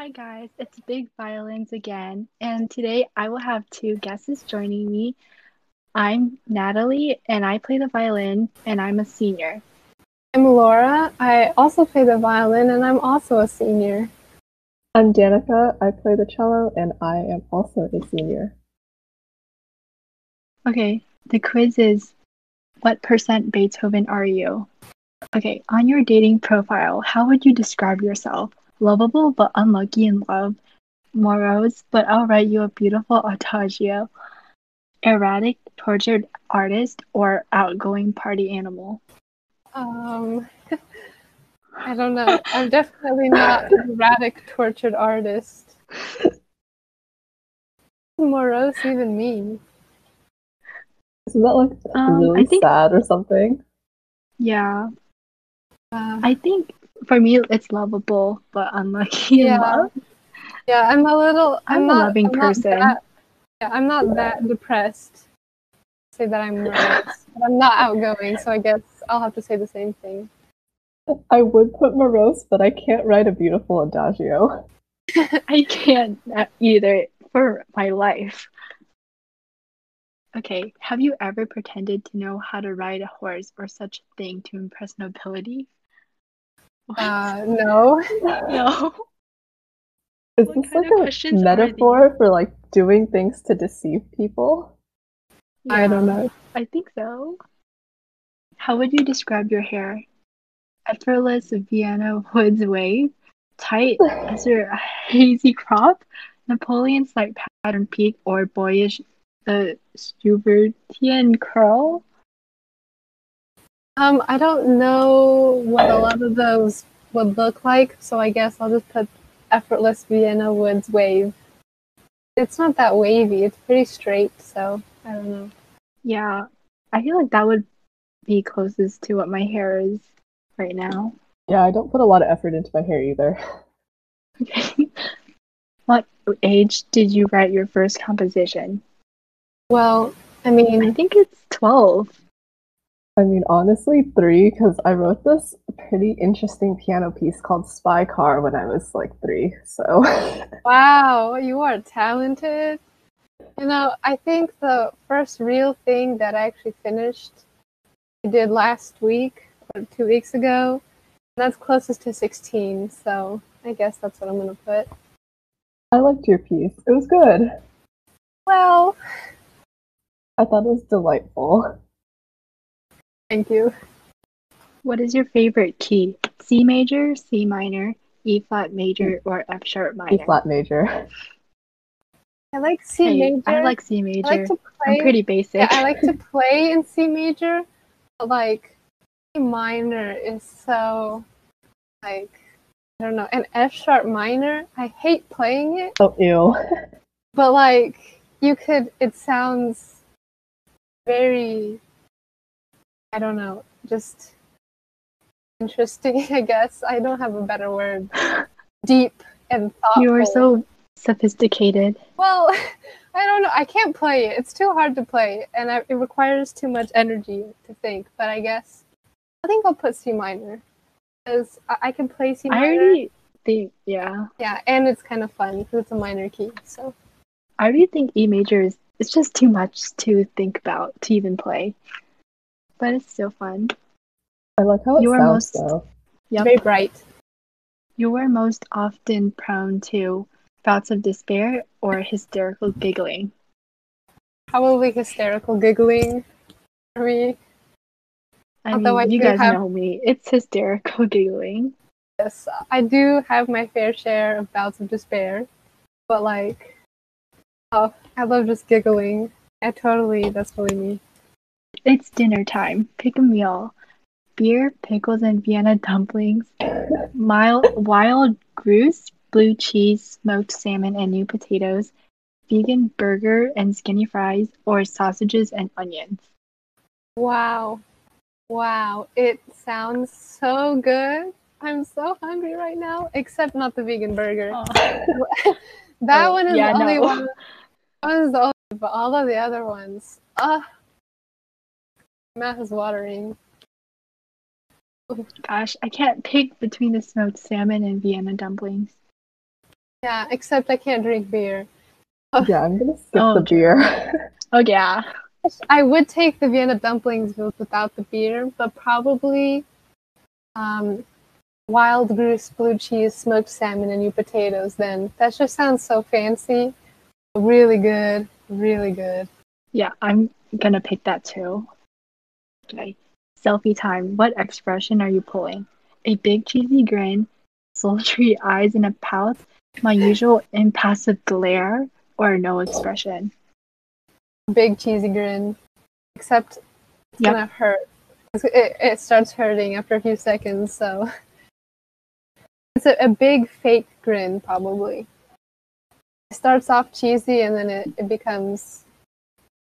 Hi guys, it's Big Violins again, and today I will have two guests joining me. I'm Natalie, and I play the violin, and I'm a senior. I'm Laura. I also play the violin, and I'm also a senior. I'm Danica. I play the cello, and I am also a senior. Okay, the quiz is what percent Beethoven are you? Okay, on your dating profile, how would you describe yourself? Lovable but unlucky in love, morose but I'll write you a beautiful adagio, erratic, tortured artist, or outgoing party animal? Um, I don't know. I'm definitely not an erratic, tortured artist. Morose even mean? Isn't that like Um, really I think- sad or something? Yeah, Uh, I think for me it's lovable but unlucky in Yeah. love. yeah, I'm a little. I'm I'm, a loving I'm not person. that- yeah, I'm not that depressed. Say that I'm morose, but I'm not outgoing, so I guess I'll have to say the same thing. I would put morose, but I can't write a beautiful adagio. I can't uh, either for my life. Okay, have you ever pretended to know how to ride a horse or such a thing to impress nobility? Uh, no. no. Is What this like a metaphor for like doing things to deceive people? I don't know. I think so. How would you describe your hair? Effortless Vienna woods wave, tight as your hazy crop, Napoleon's like pattern peak, or boyish the Schubertian curl? Um, I don't know what a lot of those would look like, so I guess I'll just put effortless Vienna Woods wave. It's not that wavy, it's pretty straight, so I don't know. Yeah, I feel like that would be closest to what my hair is right now. Yeah, I don't put a lot of effort into my hair either. Okay. What age did you write your first composition? Well, I mean, I think it's 12. I mean, honestly, three, because I wrote this pretty interesting piano piece called Spy Car when I was like three. So, wow, you are talented. You know, I think the first real thing that I actually finished, I did last week or two weeks ago. That's closest to 16, so I guess that's what I'm gonna put. I liked your piece. It was good. Well, I thought it was delightful. Thank you. What is your favorite key? C major, C minor, E flat major, mm. or F sharp minor? E flat major. I like C Hey, major. I like C major. I like to play. I'm pretty basic. Yeah, I like to play in C major, but like C minor is so like I don't know. And F sharp minor, I hate playing it, Oh, ew. but like you could. It sounds very. I don't know. Just interesting. I guess I don't have a better word. Deep and thoughtful. You are so sophisticated. Well, I don't know. I can't play it. It's too hard to play, and I, it requires too much energy to think. But I guess I think I'll put C minor because I, I can play C minor. I already think, yeah, Yeah, and it's kind of fun because it's a minor key. So I already think E major is it's just too much to think about to even play. But it's still fun. I like how it You are sounds most- though. Yep. very bright. You are most often prone to bouts of despair or hysterical giggling. Probably hysterical giggling for me. I Although mean, I you guys have- know me. It's hysterical giggling. Yes, I do have my fair share of bouts of despair, but like, oh, I love just giggling. I totally, that's totally me. It's dinner time. Pick a meal. Beer, pickles, and Vienna dumplings. Mild, wild goose, blue cheese, smoked salmon, and new potatoes. Vegan burger and skinny fries, or sausages and onions. Wow. Wow. It sounds so good. I'm so hungry right now, except not the vegan burger. that Oh, one is yeah, the only no. one. That one is the only, but all of the other ones, ah, mouth is watering. Gosh, I can't pick between the smoked salmon and Vienna dumplings. Yeah, except I can't drink beer. Yeah, I'm gonna skip Oh, the beer. Oh yeah. I would take the Vienna dumplings without the beer, but probably um, wild goose, blue cheese, smoked salmon, and new potatoes. Then that just sounds so fancy. Really good, really good. Yeah, I'm gonna pick that too. Selfie time. What expression are you pulling? A big cheesy grin, sultry eyes in a pout, my usual impassive glare, or no expression? Big cheesy grin, except it's Yep. gonna hurt. It, it starts hurting after a few seconds, so it's a, a big fake grin, probably. It starts off cheesy and then it, it becomes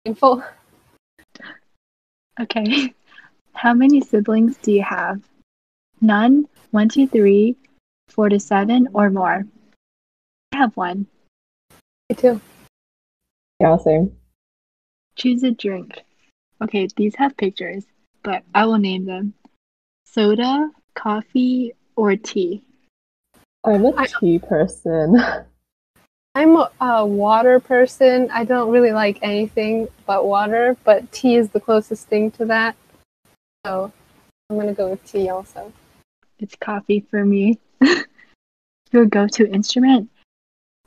painful. Okay. How many siblings do you have? None, one, two, three, four to seven, or more? I have one. Me too. yeah, same. Choose a drink. Okay, these have pictures, but I will name them. Soda, coffee, or tea. I'm a tea person. I'm a, a water person. I don't really like anything but water, but tea is the closest thing to that. So I'm gonna go with tea also. It's coffee for me. Your go-to instrument?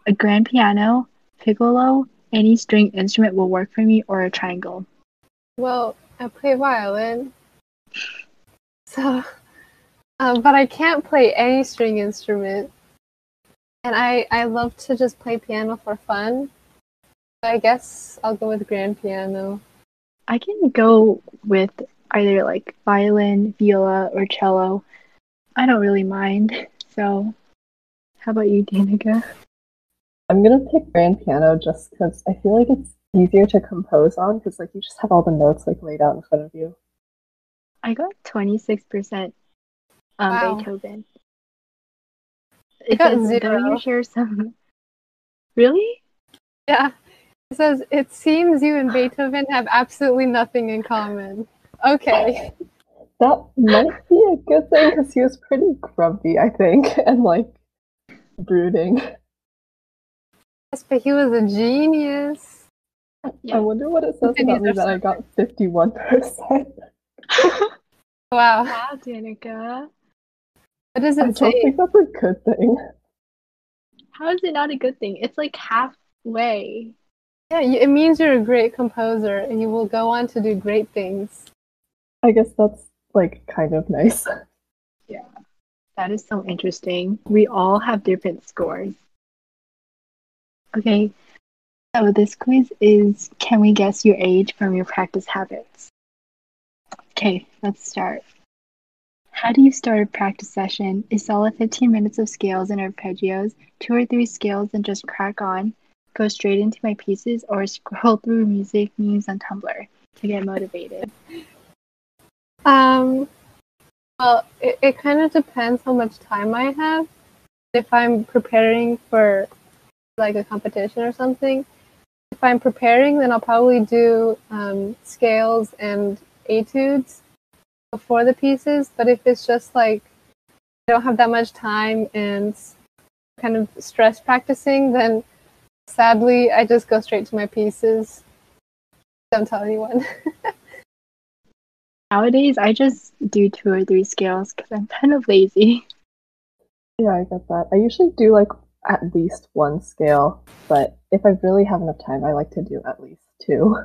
A grand piano, piccolo, any string instrument will work for me, or a triangle. Well, I play violin, so um, but I can't play any string instrument, and I I love to just play piano for fun. So I guess I'll go with grand piano. I can go with either like violin, viola, or cello. I don't really mind. So, how about you, Danica? I'm gonna pick grand piano just because I feel like it's easier to compose on because like you just have all the notes like laid out in front of you. I got 26% on um, Wow. Beethoven. I got says, "Though zero." you share some. Really? Yeah, it says it seems you and Beethoven have absolutely nothing in common. Okay. That might be a good thing because he was pretty grumpy, I think, and like brooding. Yes, but he was a genius. I wonder what it says about me that I got 51%. Wow. Wow, Danica. What does I it don't say? think that's a good thing. How is it not a good thing? It's like halfway. Yeah, it means you're a great composer and you will go on to do great things. I guess that's like kind of nice. Yeah, that is so interesting. We all have different scores. Okay, so this quiz is Can we guess your age from your practice habits? Okay, let's start. How do you start a practice session? Is solid 15 minutes of scales and arpeggios, two or three scales and just crack on, go straight into my pieces, or scroll through music memes on Tumblr to get motivated? Um, well, it, it kind of depends how much time I have. If I'm preparing for like a competition or something, if I'm preparing, then I'll probably do um, scales and etudes before the pieces. But if it's just like I don't have that much time and kind of stress practicing, then sadly I just go straight to my pieces. Don't tell anyone. Nowadays, I just do two or three scales because I'm kind of lazy. Yeah, I get that. I usually do like at least one scale, but if I really have enough time, I like to do at least two.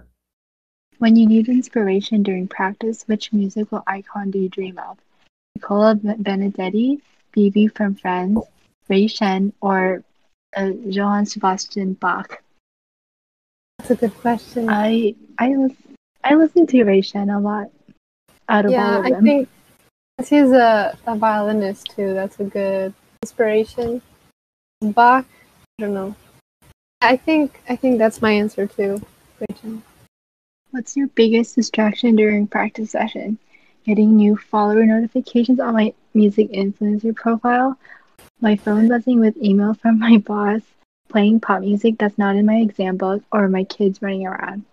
When you need inspiration during practice, which musical icon do you dream of? Nicola Benedetti, Phoebe from Friends, Ray Chen, or uh, Johann Sebastian Bach? That's a good question. I I lis- I listen to Ray Chen a lot. Out of all yeah, of I think he's a, a violinist too, that's a good inspiration. Bach, I don't know. I think I think that's my answer too. Ray Chen. What's your biggest distraction during practice session? Getting new follower notifications on my music influencer profile, my phone buzzing with email from my boss, playing pop music that's not in my exam book, or my kids running around.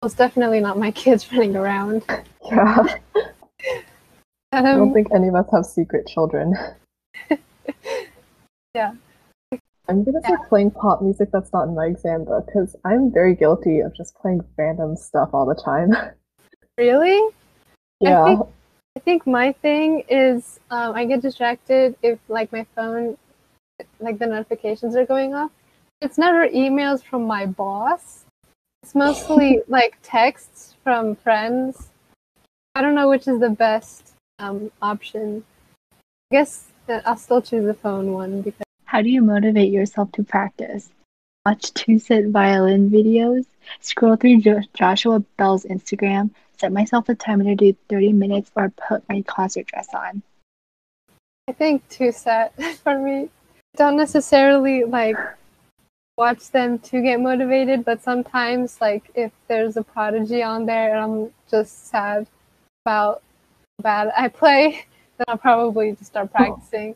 Well, it's definitely not my kids running around. Yeah, I don't Um, think any of us have secret children. Yeah. I'm gonna say playing pop music that's not in my exam book because I'm very guilty of just playing random stuff all the time. Really? yeah. think- I think my thing is um, I get distracted if like my phone, like the notifications are going off. It's never emails from my boss. It's mostly like texts from friends. I don't know which is the best um, option. I guess I'll still choose the phone one because How do you motivate yourself to practice? Watch TwoSet violin videos, scroll through jo- Joshua Bell's Instagram, set myself a timer to do 30 minutes, or put my concert dress on. I think TwoSet for me. Don't necessarily like watch them to get motivated, but sometimes like if there's a prodigy on there and I'm just sad about how bad I play, then I'll probably just start practicing.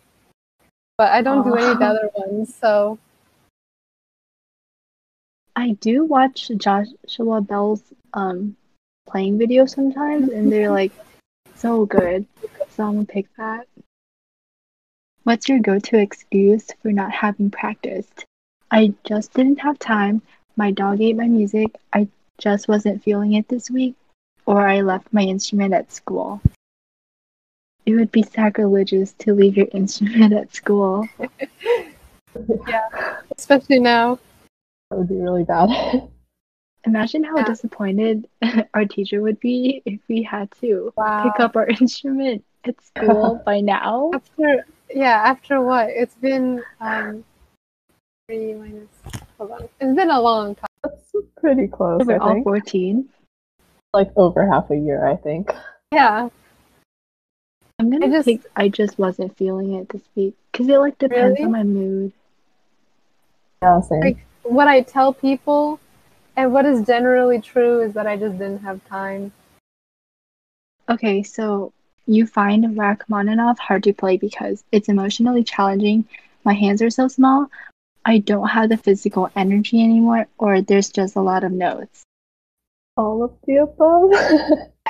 But I don't do any of the other ones, so I do watch Joshua Bell's um playing videos sometimes, and they're like so good. So I'm gonna pick that. What's your go-to excuse for not having practiced? I just didn't have time. My dog ate my music. I just wasn't feeling it this week, or I left my instrument at school. It would be sacrilegious to leave your instrument at school. Yeah, especially now. That would be really bad. Imagine how Yeah. disappointed our teacher would be if we had to Wow. pick up our instrument at school by now. After yeah, after what? It's been um three minus hold on. It's been a long time. That's pretty close, We're I all think. 14. Like over half a year, I think. Yeah. I'm gonna I just- pick I just wasn't feeling it this week because it like depends Really? on my mood. Yeah, same. Like- what I tell people and what is generally true is that I just didn't have time. Okay, so you find Rachmaninoff hard to play because it's emotionally challenging. My hands are so small. I don't have the physical energy anymore, or there's just a lot of notes. All of the above.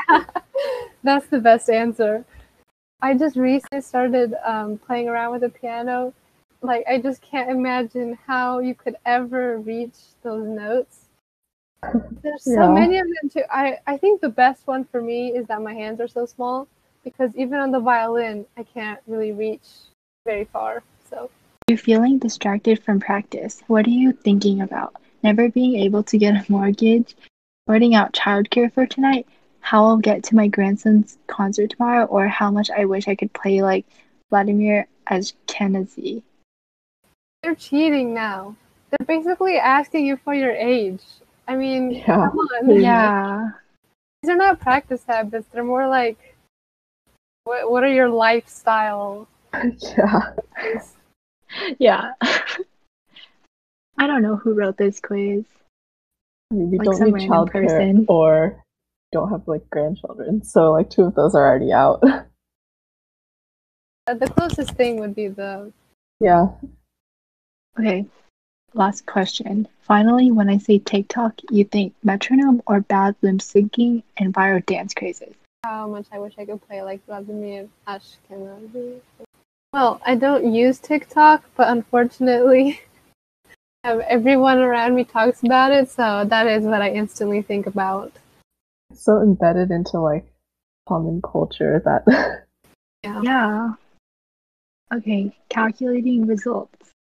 That's the best answer. I just recently started um, playing around with the piano. Like, I just can't imagine how you could ever reach those notes. There's so Yeah. many of them too. I, I think the best one for me is that my hands are so small because even on the violin, I can't really reach very far. So, You're feeling distracted from practice. What are you thinking about? Never being able to get a mortgage? Sorting out childcare for tonight? How I'll get to my grandson's concert tomorrow? Or how much I wish I could play like Vladimir Ashkenazy? they're cheating now. They're basically asking you for your age. I mean, Yeah. come on. Yeah. These are not practice habits. They're more like, what, what are your lifestyle? yeah. Yeah. I don't know who wrote this quiz. I mean, you Like don't some need random childcare person. or don't have like grandchildren. So like two of those are already out. Uh, The closest thing would be the yeah. Okay. Last question. Finally, when I say TikTok, you think metronome or bad lip syncing and viral dance crazes? how much I wish I could play like Vladimir Ashkenazy. Well, I don't use TikTok, but unfortunately, everyone around me talks about it, so that is what I instantly think about. So embedded into like common culture that Yeah. Yeah. Okay, calculating results.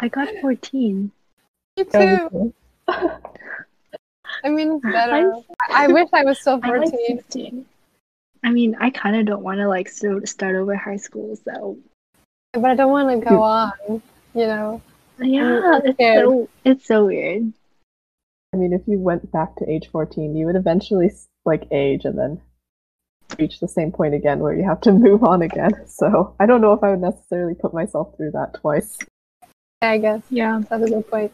I got 14. Me too. I mean, better. I'm- I, I wish I was still I like 14. I mean, I kind of don't want to like so start over high school, so but I don't want to go on, you know. yeah, it's so it's so weird. I mean, if you went back to age 14, you would eventually like age and then reach the same point again where you have to move on again. So I don't know if I would necessarily put myself through that twice. I guess Yeah. that's a good point.